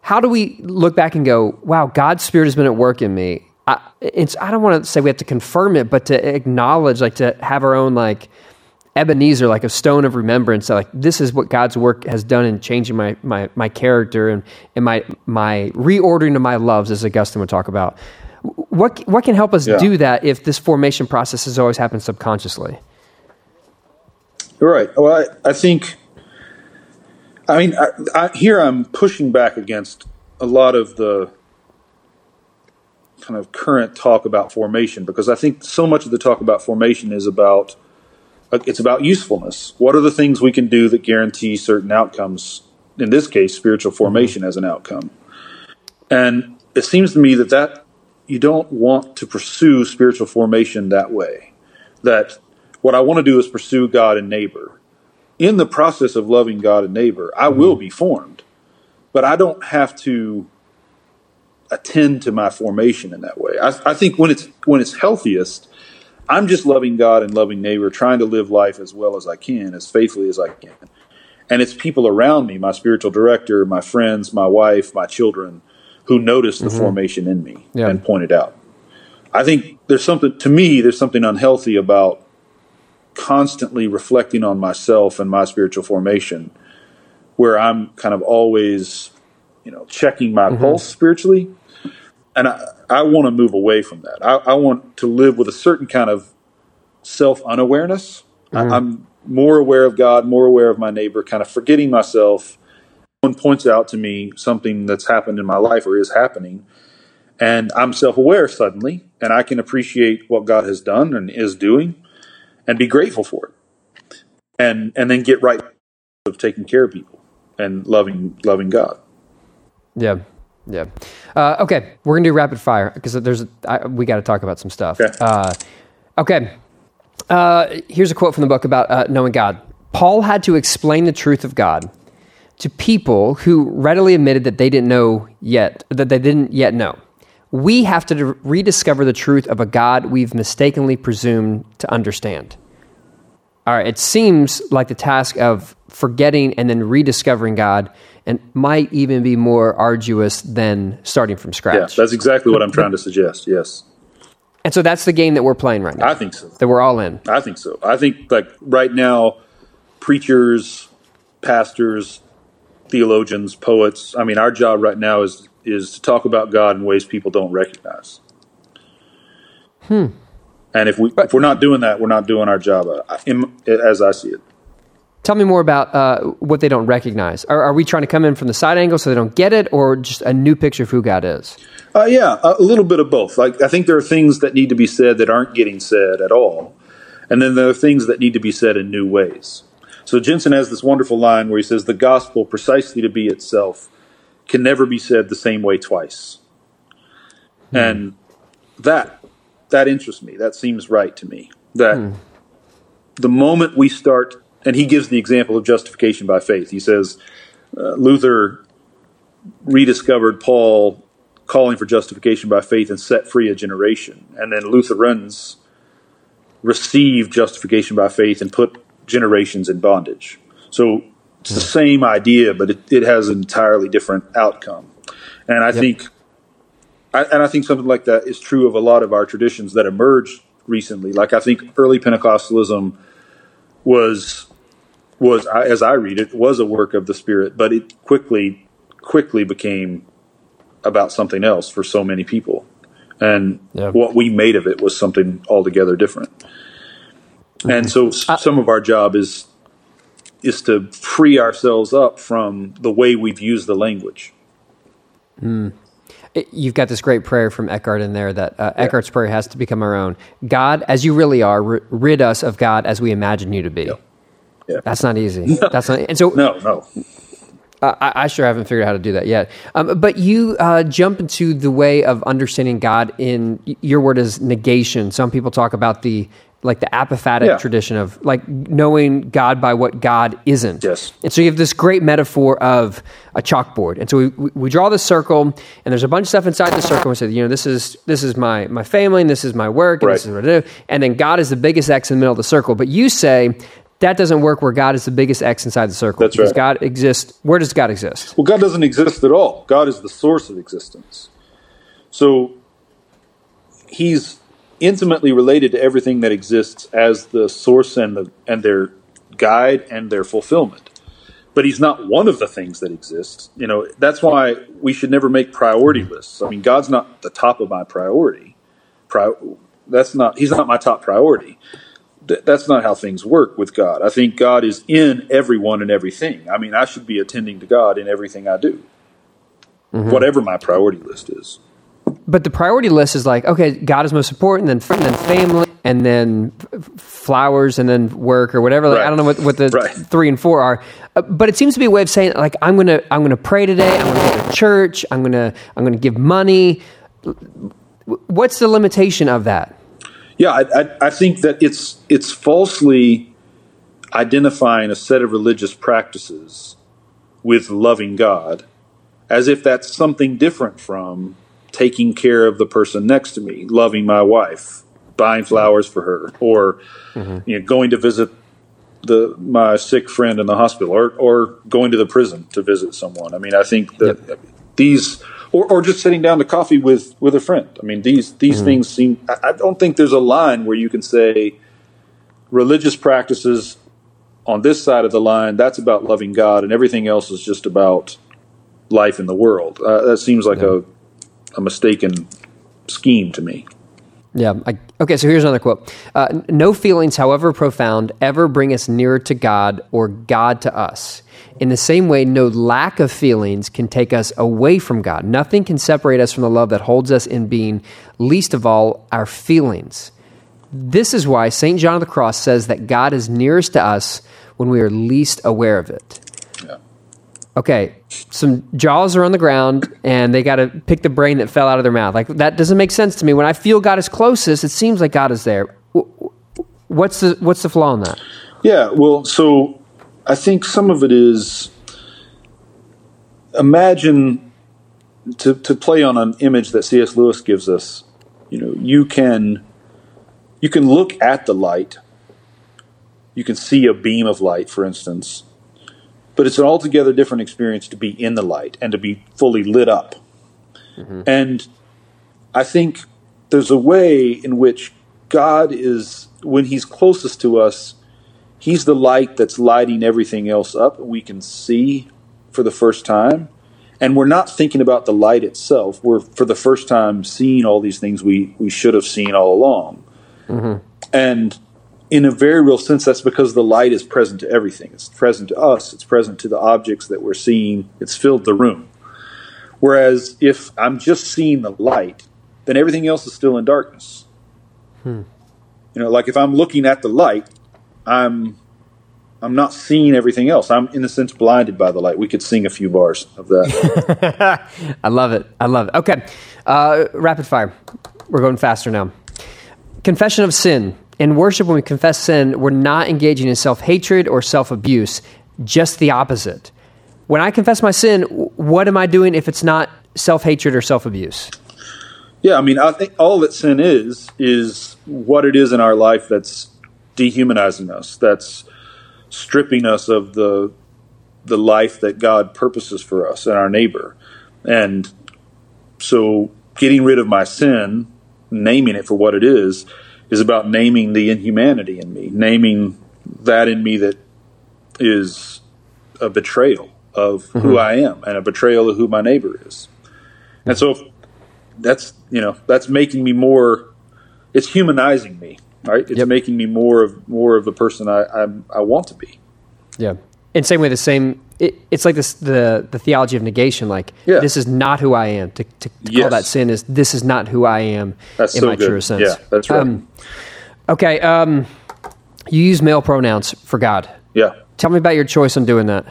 Speaker 2: how do we look back and go, "Wow, God's Spirit has been at work in me"? I, it's I don't want to say we have to confirm it, but to acknowledge, like, to have our own like Ebenezer, like a stone of remembrance. Like this is what God's work has done in changing my my my character and and my my reordering of my loves, as Augustine would talk about. What what can help us yeah. do that if this formation process has always happened subconsciously?
Speaker 3: Right. Well, I, I think. I mean, I, I, here I'm pushing back against a lot of the kind of current talk about formation because I think so much of the talk about formation is about Uh, it's about usefulness. What are the things we can do that guarantee certain outcomes? In this case, spiritual formation mm-hmm. as an outcome. And it seems to me that that you don't want to pursue spiritual formation that way. That what I want to do is pursue God and neighbor. In the process of loving God and neighbor, I mm-hmm. will be formed, but I don't have to attend to my formation in that way. I, I think when it's when it's healthiest, I'm just loving God and loving neighbor, trying to live life as well as I can, as faithfully as I can. And it's people around me, my spiritual director, my friends, my wife, my children, who notice the mm-hmm. formation in me yeah. and point it out. I think there's something, to me, there's something unhealthy about constantly reflecting on myself and my spiritual formation, where I'm kind of always, you know, checking my mm-hmm. pulse spiritually and I, I want to move away from that. I, I, want to live with a certain kind of self unawareness. Mm-hmm. I'm more aware of God, more aware of my neighbor, kind of forgetting myself. Someone points out to me something that's happened in my life or is happening, and I'm self aware suddenly, and I can appreciate what God has done and is doing, and be grateful for it, and and then get right of taking care of people and loving loving God.
Speaker 2: Yeah, yeah. Uh, okay, we're gonna do rapid fire because there's I, we got to talk about some stuff. Okay. Uh, okay. Uh, here's a quote from the book about uh, knowing God. Paul had to explain the truth of God to people who readily admitted that they didn't know yet, that they didn't yet know. We have to rediscover the truth of a God we've mistakenly presumed to understand. All right, it seems like the task of forgetting and then rediscovering God and might even be more arduous than starting from scratch.
Speaker 3: Yeah, that's exactly what I'm trying to suggest. Yes.
Speaker 2: And so that's the game that we're playing right now.
Speaker 3: I think so.
Speaker 2: That we're all in.
Speaker 3: I think so. I think like right now, preachers, pastors, theologians, poets. I mean, our job right now is is to talk about God in ways people don't recognize.
Speaker 2: Hmm.
Speaker 3: And if we if we're not doing that, we're not doing our job uh, as I see it.
Speaker 2: Tell me more about uh, what they don't recognize. Are, are, we trying to come in from the side angle so they don't get it, or just a new picture of who God is?
Speaker 3: Uh, yeah, a little bit of both. Like I think there are things that need to be said that aren't getting said at all, and then there are things that need to be said in new ways. So Jenson has this wonderful line where he says, "The gospel, precisely to be itself, can never be said the same way twice," hmm. and that that interests me. That seems right to me. That hmm. the moment we start and he gives the example of justification by faith. He says uh, Luther rediscovered Paul calling for justification by faith and set free a generation, and then Lutherans received justification by faith and put generations in bondage. So it's the same idea, but it, it has an entirely different outcome. And I yep. think, I, and I think something like that is true of a lot of our traditions that emerged recently. Like I think early Pentecostalism was was, as I read it, was a work of the Spirit, but it quickly quickly became about something else for so many people. And what we made of it was something altogether different. And so uh, some of our job is is to free ourselves up from the way we've used the language.
Speaker 2: Mm. You've got this great prayer from Eckhart in there that uh, yeah. Eckhart's prayer has to become our own. God, as you really are, rid us of God as we imagine you to be. Yeah. Yeah. That's not easy. No. That's not. And so
Speaker 3: no, no.
Speaker 2: I, I, sure haven't figured out how to do that yet. Um, but you uh, jump into the way of understanding God in your word is negation. Some people talk about the like the apophatic yeah. tradition of like knowing God by what God isn't.
Speaker 3: Yes.
Speaker 2: And so you have this great metaphor of a chalkboard. And so we, we, we draw the circle and there's a bunch of stuff inside the circle. And we say, you know, this is this is my my family and this is my work and right. this is what I do. And then God is the biggest X in the middle of the circle. But you say that doesn't work where God is the biggest X inside the circle.
Speaker 3: That's right.
Speaker 2: God exists. Where does God exist?
Speaker 3: Well, God doesn't exist at all. God is the source of existence. So he's intimately related to everything that exists as the source and the and their guide and their fulfillment. But he's not one of the things that exist. You know, that's why we should never make priority lists. I mean, God's not the top of my priority. Pri- that's not he's not my top priority th- that's not how things work with God. I think God is in everyone and everything. I mean, I should be attending to God in everything I do, mm-hmm. whatever my priority list is.
Speaker 2: But the priority list is like, okay, God is most important, then then family, and then flowers, and then work or whatever. Like, right. I don't know what, what the right. three and four are, uh, but it seems to be a way of saying like, I'm gonna I'm gonna pray today. I'm gonna go to church. I'm gonna I'm gonna give money. What's the limitation of that?
Speaker 3: Yeah, I, I, I think that it's it's falsely identifying a set of religious practices with loving God as if that's something different from taking care of the person next to me, loving my wife, buying flowers for her, or mm-hmm. you know, going to visit the my sick friend in the hospital, or or going to the prison to visit someone. I mean, I think that yep. these or, or just sitting down to coffee with with a friend. I mean, these these mm-hmm. things seem. I, I don't think there's a line where you can say religious practices on this side of the line that's about loving God, and everything else is just about life in the world. Uh, that seems like yeah. a a mistaken scheme to me.
Speaker 2: Yeah. I, okay. So here's another quote. Uh, no feelings, however profound, ever bring us nearer to God or God to us. In the same way, no lack of feelings can take us away from God. Nothing can separate us from the love that holds us in being, least of all, our feelings. This is why St. John of the Cross says that God is nearest to us when we are least aware of it. Yeah. Okay, some jaws are on the ground and they got to pick the brain that fell out of their mouth. Like, that doesn't make sense to me. When I feel God is closest, it seems like God is there. What's the, what's the flaw in that?
Speaker 3: Yeah, well, so I think some of it is imagine to to play on an image that C.S. Lewis gives us. You know, you can you can look at the light. You can see a beam of light, for instance, but it's an altogether different experience to be in the light and to be fully lit up. Mm-hmm. And I think there's a way in which God is when He's closest to us He's the light that's lighting everything else up, we can see for the first time. And we're not thinking about the light itself. We're, for the first time, seeing all these things we, we should have seen all along. Mm-hmm. And in a very real sense, that's because the light is present to everything. It's present to us, it's present to the objects that we're seeing, it's filled the room. Whereas if I'm just seeing the light, then everything else is still in darkness. Hmm. You know, like if I'm looking at the light, I'm I'm not seeing everything else. I'm in a sense blinded by the light. We could sing a few bars of
Speaker 2: that. I love it. I love it. Okay, uh, rapid fire. We're going faster now. Confession of sin. In worship, when we confess sin, we're not engaging in self hatred or self abuse. Just the opposite. When I confess my sin, what am I doing if it's not self hatred or self abuse?
Speaker 3: Yeah, I mean, I think all that sin is is what it is in our life that's dehumanizing us. That's stripping us of the the life that God purposes for us and our neighbor. And so getting rid of my sin, naming it for what it is, is about naming the inhumanity in me, naming that in me that is a betrayal of who mm-hmm. I am and a betrayal of who my neighbor is. And so if that's you know that's making me more. It's humanizing me, right? It's
Speaker 2: Yep.
Speaker 3: making me more of more of the person I I, I want to be.
Speaker 2: Yeah. And same way, the same. It, it's like this the the theology of negation. Like
Speaker 3: Yeah.
Speaker 2: this is not who I am. To, to, to call that sin is this is not who I am
Speaker 3: That's
Speaker 2: in
Speaker 3: so
Speaker 2: my
Speaker 3: good.
Speaker 2: truest sense.
Speaker 3: Yeah, that's right.
Speaker 2: Um, okay. Um, you use male pronouns for God.
Speaker 3: Yeah.
Speaker 2: Tell me about your choice on doing that.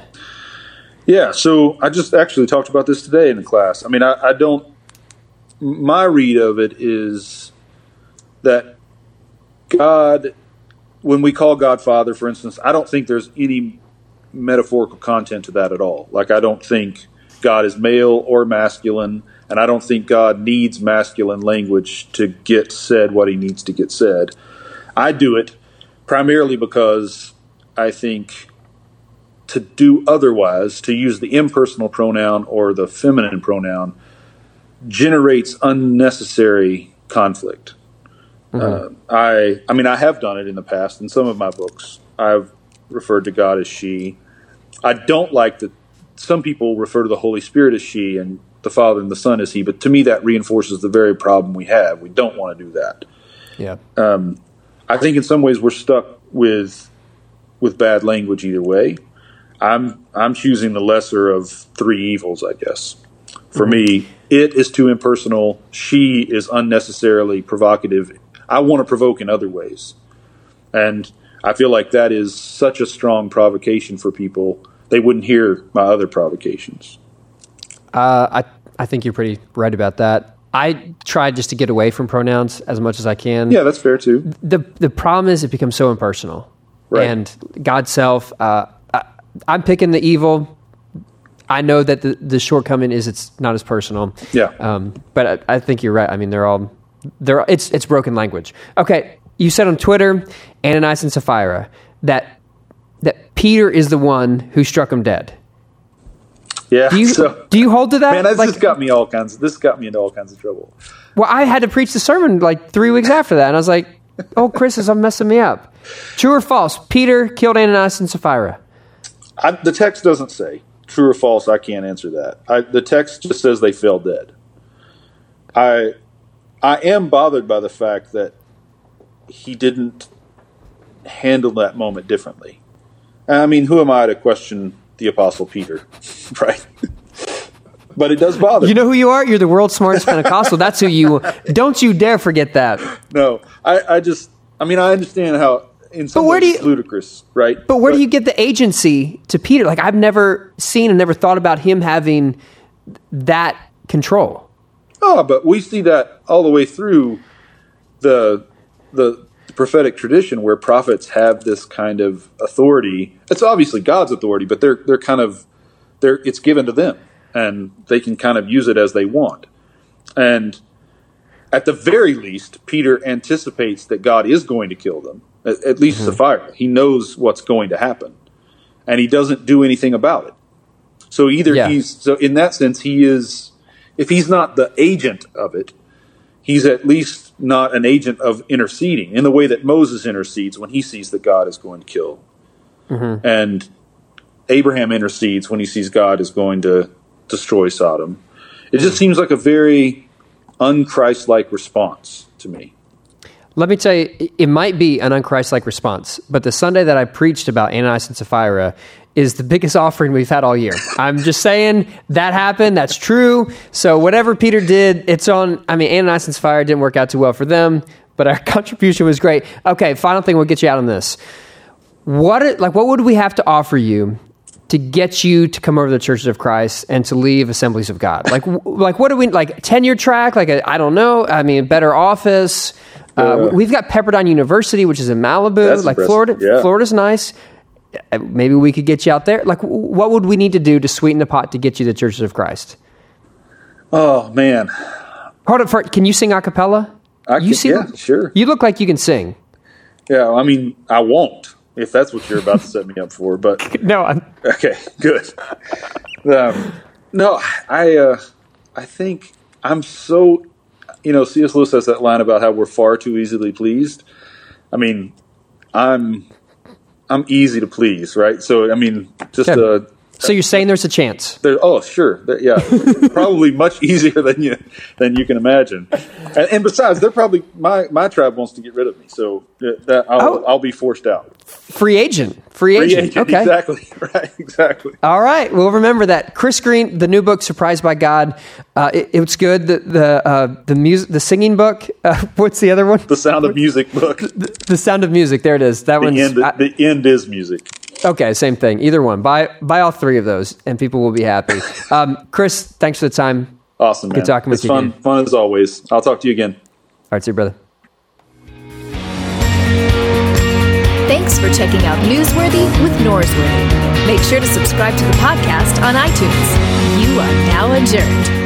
Speaker 3: Yeah, so I just actually talked about this today in the class. I mean, I, I don't. My read of it is that God, when we call God Father, for instance, I don't think there's any metaphorical content to that at all. Like, I don't think God is male or masculine, and I don't think God needs masculine language to get said what he needs to get said. I do it primarily because I think to do otherwise, to use the impersonal pronoun or the feminine pronoun, generates unnecessary conflict. Uh, I, I mean, I have done it in the past in some of my books. I've referred to God as she. I don't like that some people refer to the Holy Spirit as she and the Father and the Son as he, but to me that reinforces the very problem we have. We don't want to do that.
Speaker 2: Yeah.
Speaker 3: Um, I think in some ways we're stuck with with bad language either way. I'm I'm choosing the lesser of three evils, I guess. For mm-hmm. me, it is too impersonal. She is unnecessarily provocative. I want to provoke in other ways, and I feel like that is such a strong provocation for people. They wouldn't hear my other provocations.
Speaker 2: Uh, I I think you're pretty right about that. I try just to get away from pronouns as much as I can.
Speaker 3: Yeah, that's fair too.
Speaker 2: the the problem is it becomes so impersonal,
Speaker 3: Right.
Speaker 2: and God's self. Uh, I, I'm picking the evil. I know that the the shortcoming is it's not as personal.
Speaker 3: Yeah.
Speaker 2: Um, but I, I think you're right. I mean, they're all they're it's it's broken language. Okay, you said on Twitter, Ananias and Sapphira, that that Peter is the one who struck him dead.
Speaker 3: Yeah.
Speaker 2: Do you
Speaker 3: so,
Speaker 2: do you hold to that?
Speaker 3: man, this
Speaker 2: Like-
Speaker 3: got me all kinds. This got me into all kinds of trouble.
Speaker 2: Well, I had to preach the sermon like three weeks after that, and I was like, "Oh, Chris is messing me up." True or false? Peter killed Ananias and Sapphira.
Speaker 3: I, the text doesn't say true or false. I can't answer that. I, the text just says they fell dead. I I am bothered by the fact that he didn't handle that moment differently. I mean, who am I to question the apostle Peter, right? but it does bother.
Speaker 2: You know who you are? You're the world's smartest Pentecostal. That's who you. Don't you dare forget that.
Speaker 3: no, I, I just, I mean, I understand how in some
Speaker 2: But where
Speaker 3: ways
Speaker 2: do you-
Speaker 3: it's ludicrous, right?
Speaker 2: But where do you get the agency to Peter? Like I've never seen and never thought about him having that control.
Speaker 3: Oh, but we see that all the way through the the prophetic tradition where prophets have this kind of authority. It's obviously God's authority, but they're they're kind of they're it's given to them and they can kind of use it as they want. And at the very least, Peter anticipates that God is going to kill them. At, at least mm-hmm. Sapphira. He knows what's going to happen. And he doesn't do anything about it. So either
Speaker 2: Yeah.
Speaker 3: he's so in that sense he is if he's not the agent of it, he's at least not an agent of interceding in the way that Moses intercedes when he sees that God is going to kill. Mm-hmm. And Abraham intercedes when he sees God is going to destroy Sodom. It just seems like a very unchristlike response to me.
Speaker 2: Let me tell you, it- it might be an unchristlike response, but the Sunday that I preached about Ananias and Sapphira is the biggest offering we've had all year. I'm just saying that happened. That's true. So whatever Peter did, it's on. I mean, Ananias and Sapphira didn't work out too well for them, but our contribution was great. Okay, final thing. We'll get you out on this. What like what would we have to offer you to get you to come over to the churches of Christ and to leave Assemblies of God? Like like what do we like tenure track? Like I I don't know. I mean, better office. Uh, we've got Pepperdine University, which is in Malibu.
Speaker 3: That's
Speaker 2: like
Speaker 3: impressive.
Speaker 2: Florida,
Speaker 3: Yeah.
Speaker 2: Florida's nice. Uh, Maybe we could get you out there. Like, what would we need to do to sweeten the pot to get you to the churches of Christ?
Speaker 3: Oh man,
Speaker 2: Hold up, for, can you sing a cappella?
Speaker 3: I
Speaker 2: you
Speaker 3: can- yeah, sure.
Speaker 2: You look like you can sing.
Speaker 3: yeah. I mean, I won't if that's what you're about to set me up for. But
Speaker 2: No, I'm,
Speaker 3: Okay, good. Um, no, I uh, I think I'm so you know C.S. Lewis has that line about how we're far too easily pleased. I mean, I'm I'm easy to please, right? So I mean, just
Speaker 2: Good.
Speaker 3: uh,
Speaker 2: So you're saying there's a chance?
Speaker 3: There, oh, sure. There, yeah, probably much easier than you than you can imagine. And, and, besides, they're probably my my tribe wants to get rid of me, so that I'll, oh. I'll be forced out.
Speaker 2: Free agent. Free agent. Free agent. Okay.
Speaker 3: Exactly. Right. Exactly.
Speaker 2: All right. We'll remember that. Chris Green, the new book, "Surprised by God." Uh, it, it's good. The the uh, the music, the singing book. Uh, what's the other one?
Speaker 3: The Sound of Music book.
Speaker 2: The, the Sound of Music. There it is. That
Speaker 3: one. The end is music.
Speaker 2: Okay, same thing. Either one. Buy buy all three of those, and people will be happy. Um, Chris, thanks for the time.
Speaker 3: Awesome, man.
Speaker 2: Good talking
Speaker 3: it's
Speaker 2: with
Speaker 3: fun, you. Fun, fun as always. I'll talk to you again.
Speaker 2: All right, see you, brother.
Speaker 1: Thanks for checking out Newsworthy with Norsworthy. Make sure to subscribe to the podcast on iTunes. You are now adjourned.